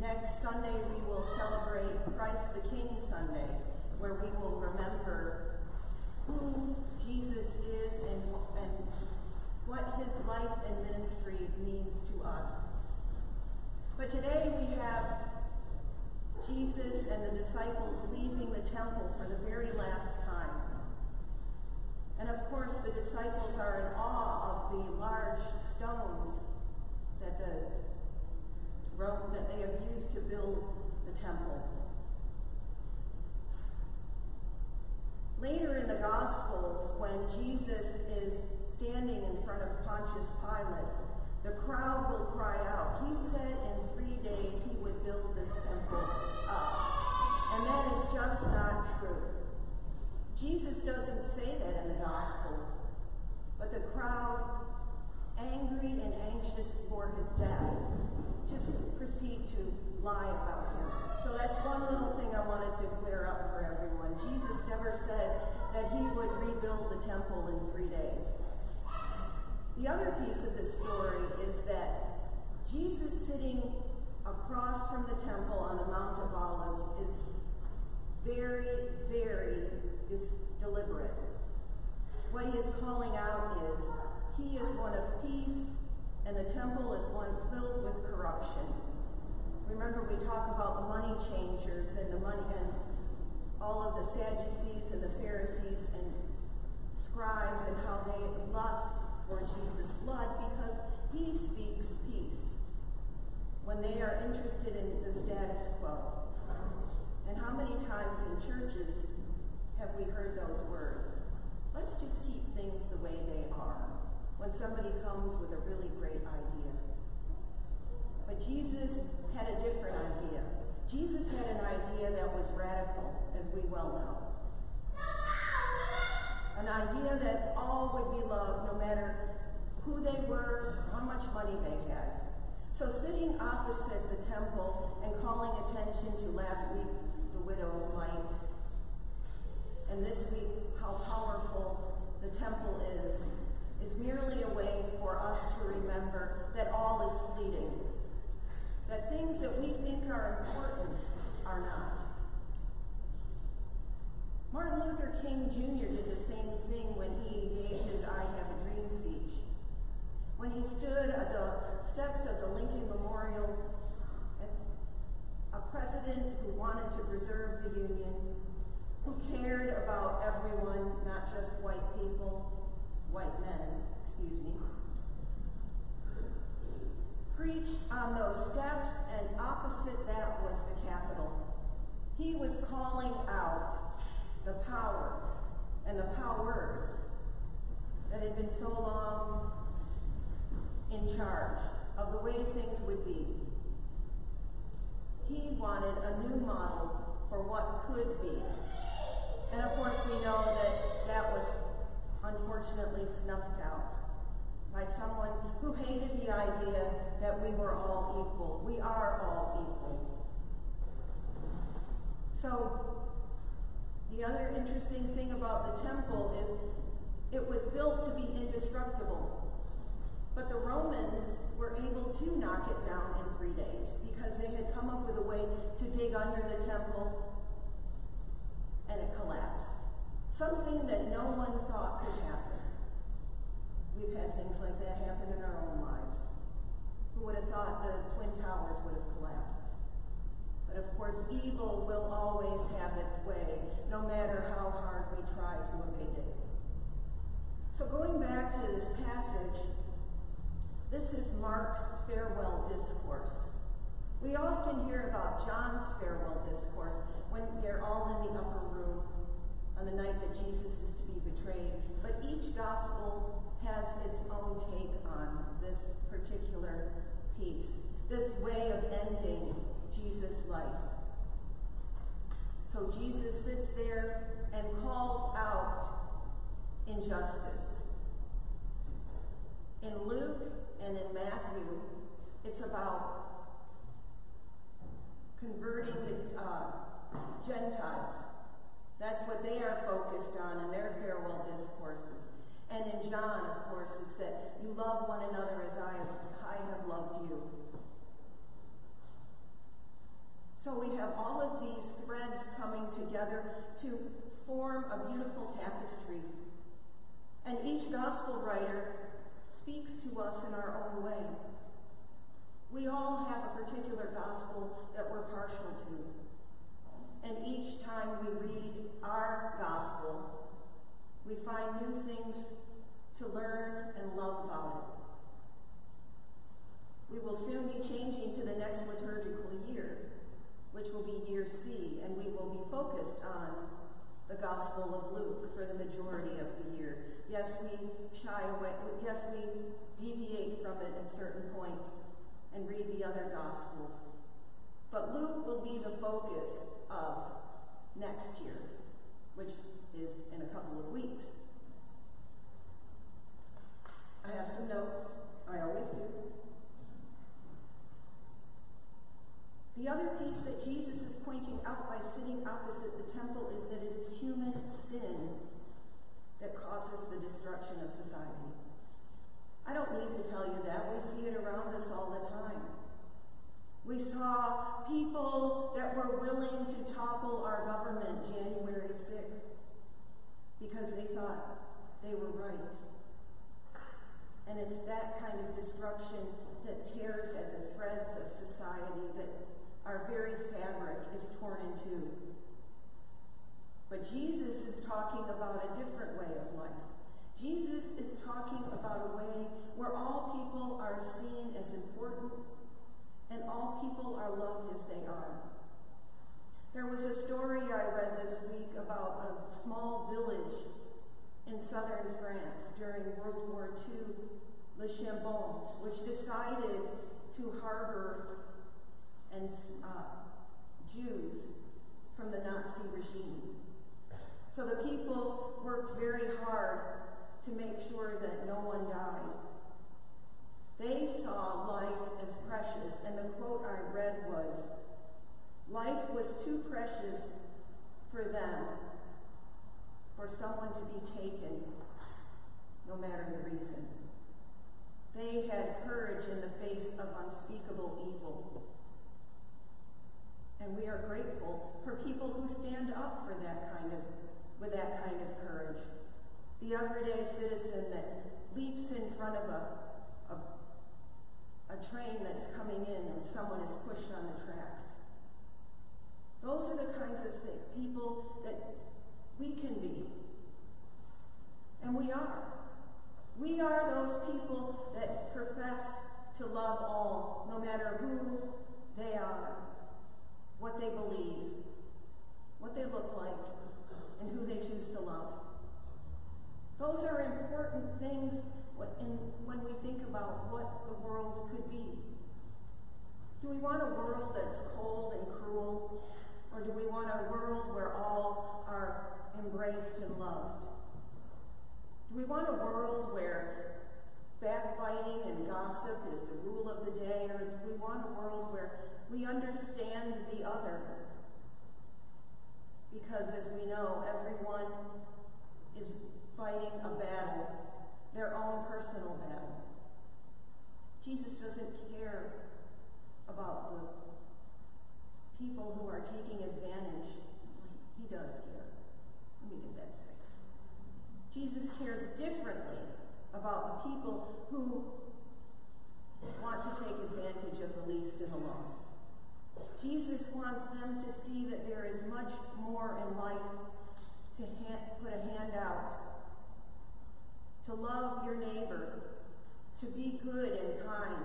Next Sunday, we will celebrate Christ the King Sunday, where we will remember who Jesus is and, and what his life and ministry means to us. But today we have Jesus and the disciples leaving the temple for the very last time. And of course, the disciples are in awe of the large stones that the that they have used to build the temple. Later in the Gospels, when Jesus is standing in front of Pontius Pilate, the crowd will cry out. He said in three days he would build this temple up. And that is just not true. Jesus doesn't say that in the Gospel. But the crowd, angry and anxious for his death, just proceed to lie about him. So that's one little thing I wanted to clear up for everyone. Jesus never said that he would rebuild the temple in three days. The other piece of this story is that Jesus sitting across from the temple on the Mount of Olives is very, very deliberate. What he is calling out is, he is one of peace, and the temple is one filled with corruption. Remember, we talk about the money changers and the money and all of the Sadducees and the Pharisees and scribes and how they lust for Jesus' blood because he speaks peace when they are interested in the status quo. And how many times in churches have we heard those words? Let's just keep things the way they are when somebody comes with a really great idea. But Jesus had a different idea. Jesus had an idea that was radical, as we well know an idea that all would be loved no matter who they were, how much money they had. So sitting opposite the temple and calling attention to last week the widow's mite, and this week how powerful the temple is, is merely a way for us to remember that all is fleeting, that things that we think are important are not. Martin Luther King Jr. did the same thing when he gave his I Have a Dream speech. When he stood at the steps of the Lincoln Memorial, a president who wanted to preserve the Union, who cared about everyone, not just white people, white men, excuse me, preached on those steps, and opposite that was the Capitol. He was calling out the power and the powers that had been so long in charge of the way things would be. He wanted a new model for what could be. And of course, we know that that was unfortunately snuffed out by someone who hated the idea that we were all equal. We are all equal. So the other interesting thing about the temple is it was built to be indestructible. But the Romans were able to knock it down in three days because they had come up with a way to dig under the temple and it collapsed. Something that no one thought could happen. We've had things like that happen in our own lives. Who would have thought the Twin Towers would have collapsed? But of course, evil will always have its way, no matter how hard we try to evade it. So going back to this passage, this is Mark's farewell discourse. We often hear about John's farewell discourse when they're all in the upper room on the night that Jesus is to be betrayed. But each gospel has its own take on this particular piece, this way of ending Jesus' life. So Jesus sits there and calls out injustice. In Luke and in Matthew, it's about converting the uh, Gentiles. That's what they are focused on in their farewell discourses. And in John, of course, it said, you love one another as I, as I have loved you. So we have all of these threads coming together to form a beautiful tapestry. And each gospel writer speaks to us in our own way. We all have a particular gospel that we're partial to. And each time we read our gospel, we find new things to learn and love about it. We will soon be changing to the next liturgical year which will be year C, and we will be focused on the Gospel of Luke for the majority of the year. Yes, we shy away, yes, we deviate from it at certain points and read the other Gospels. But Luke will be the focus of next year, which is in a couple of weeks. I have some notes. I always do. The that Jesus is pointing out by sitting opposite the temple is that it is human sin that causes the destruction of society. I don't need to tell you that. We see it around us all the time. We saw people that were willing to topple our government January 6th because they thought they were right. And it's that kind of destruction that tears at the threads of society that our very fabric is torn in two. But Jesus is talking about a different way of life. Jesus is talking about a way where all people are seen as important and all people are loved as they are. There was a story I read this week about a small village in southern France during World War II, Le Chambon, which decided to harbor and uh, Jews from the Regime. So the people worked very hard to make sure that no one died. They saw life as precious, and the quote I read was, Life was too precious for them, for someone to be taken, no matter the reason. They had courage in the face of unspeakable evil. And we are grateful for people who stand up for that kind of, with that kind of courage. The everyday citizen that leaps in front of a, a, a train that's coming in and someone is pushed on the tracks. Those are the kinds of th- people that we can be. And we are. We are those people that profess to love all, no matter who they are what they believe, what they look like, and who they choose to love. Those are important things when we think about what the world could be. Do we want a world that's cold and cruel, or do we want a world where all are embraced and loved? Do we want a world where backbiting and gossip is the rule of the day, or do we want a world we understand the other. Because as we know, everyone is fighting a battle, their own personal battle. Jesus doesn't care about the people who are taking advantage. He does care. Let me get that straight. Jesus cares differently about the people who want to take advantage of the least and the lost. Jesus wants them to see that there is much more in life to hand, put a hand out, to love your neighbor, to be good and kind.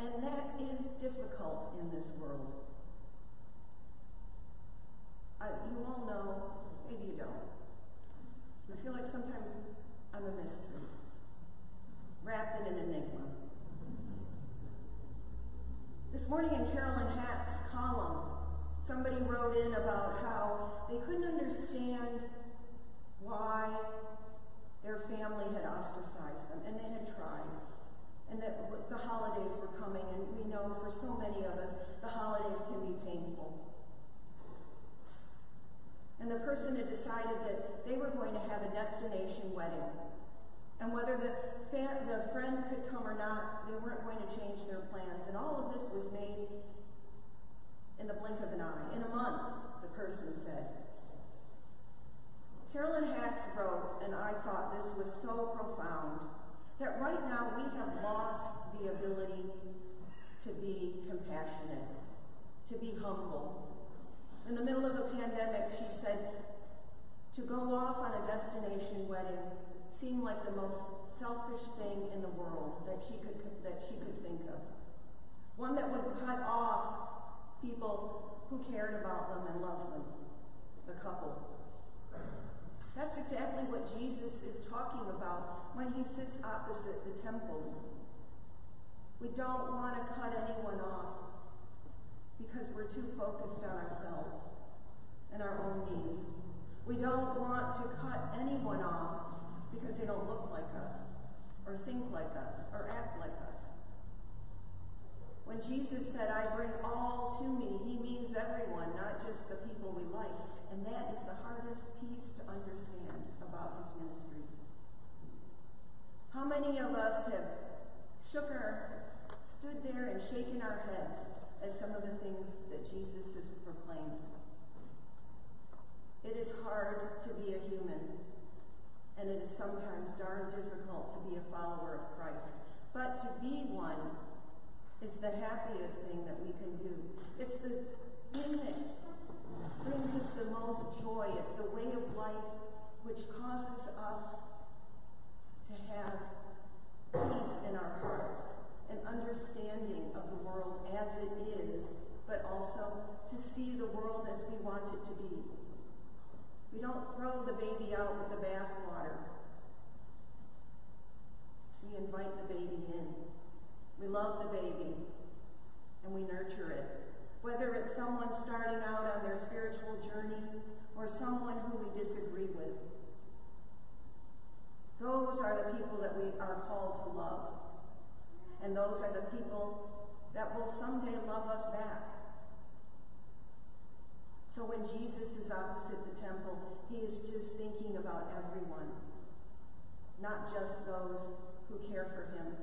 And that is difficult in this world. You all know, maybe you don't. I feel like sometimes I'm a mystery, wrapped in an enigma. This morning in Carolyn Hax column, somebody wrote in about how they couldn't understand why their family had ostracized them, and they had tried. And that the holidays were coming, and we know for so many of us, the holidays can be painful. And the person had decided that they were going to have a destination wedding. And whether the, the friend could come or not, they weren't going to change their plans. And all of this was made in the blink of an eye. In a month, the said. Carolyn Hax wrote, and I thought this was so profound, that right now we have lost the ability to be compassionate, to be humble. In the middle of a pandemic, she said, to go off on a destination wedding seemed like the most selfish thing in the world that she could, that she could think of. One that would cut off people who cared about them and loved them, the couple. That's exactly what Jesus is talking about when he sits opposite the temple. We don't want to cut anyone off because we're too focused on ourselves and our own needs. We don't want to cut anyone off because they don't look like us, or think like us, or act like us. When Jesus said, I bring all to me, he means everyone, not just the people we like. And that is the hardest piece to understand about his ministry. How many of us have shook our, stood there and shaken our heads at some of the things that Jesus has proclaimed? It is hard to be a human, and it is sometimes darn difficult to be a follower of Christ. But to be one is the happiest thing that we can do. It's the thing that brings us the most joy. It's the way of life which causes us to have peace in our hearts, an understanding of the world as it is, but also to see the world as we want it to be. We don't throw the baby out with the bathwater. We invite the baby in. We love the baby and we nurture it. Whether it's someone starting out on their spiritual journey or someone who we disagree with. Those are the people that we are called to love. And those are the people that will someday love us back. So when Jesus is opposite the temple, he is just thinking about everyone, not just those who care for him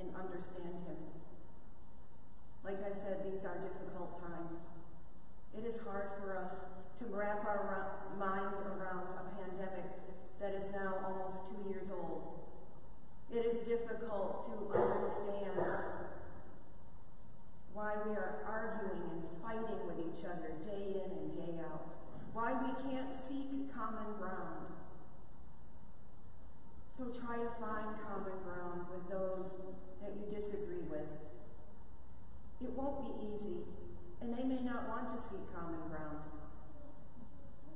and understand him. Like I said, these are difficult times. It is hard for us to wrap our minds around a pandemic that is now almost two years old. It is difficult to understand why we are arguing and fighting with each other day in and day out, why we can't seek common ground. So try to find common ground with those that you disagree with. It won't be easy, and they may not want to seek common ground.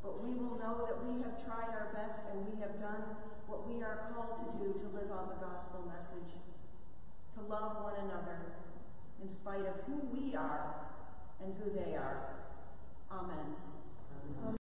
But we will know that we have tried our best and we have done what we are called to do to live out the gospel message, to love one another, in spite of who we are and who they are. Amen.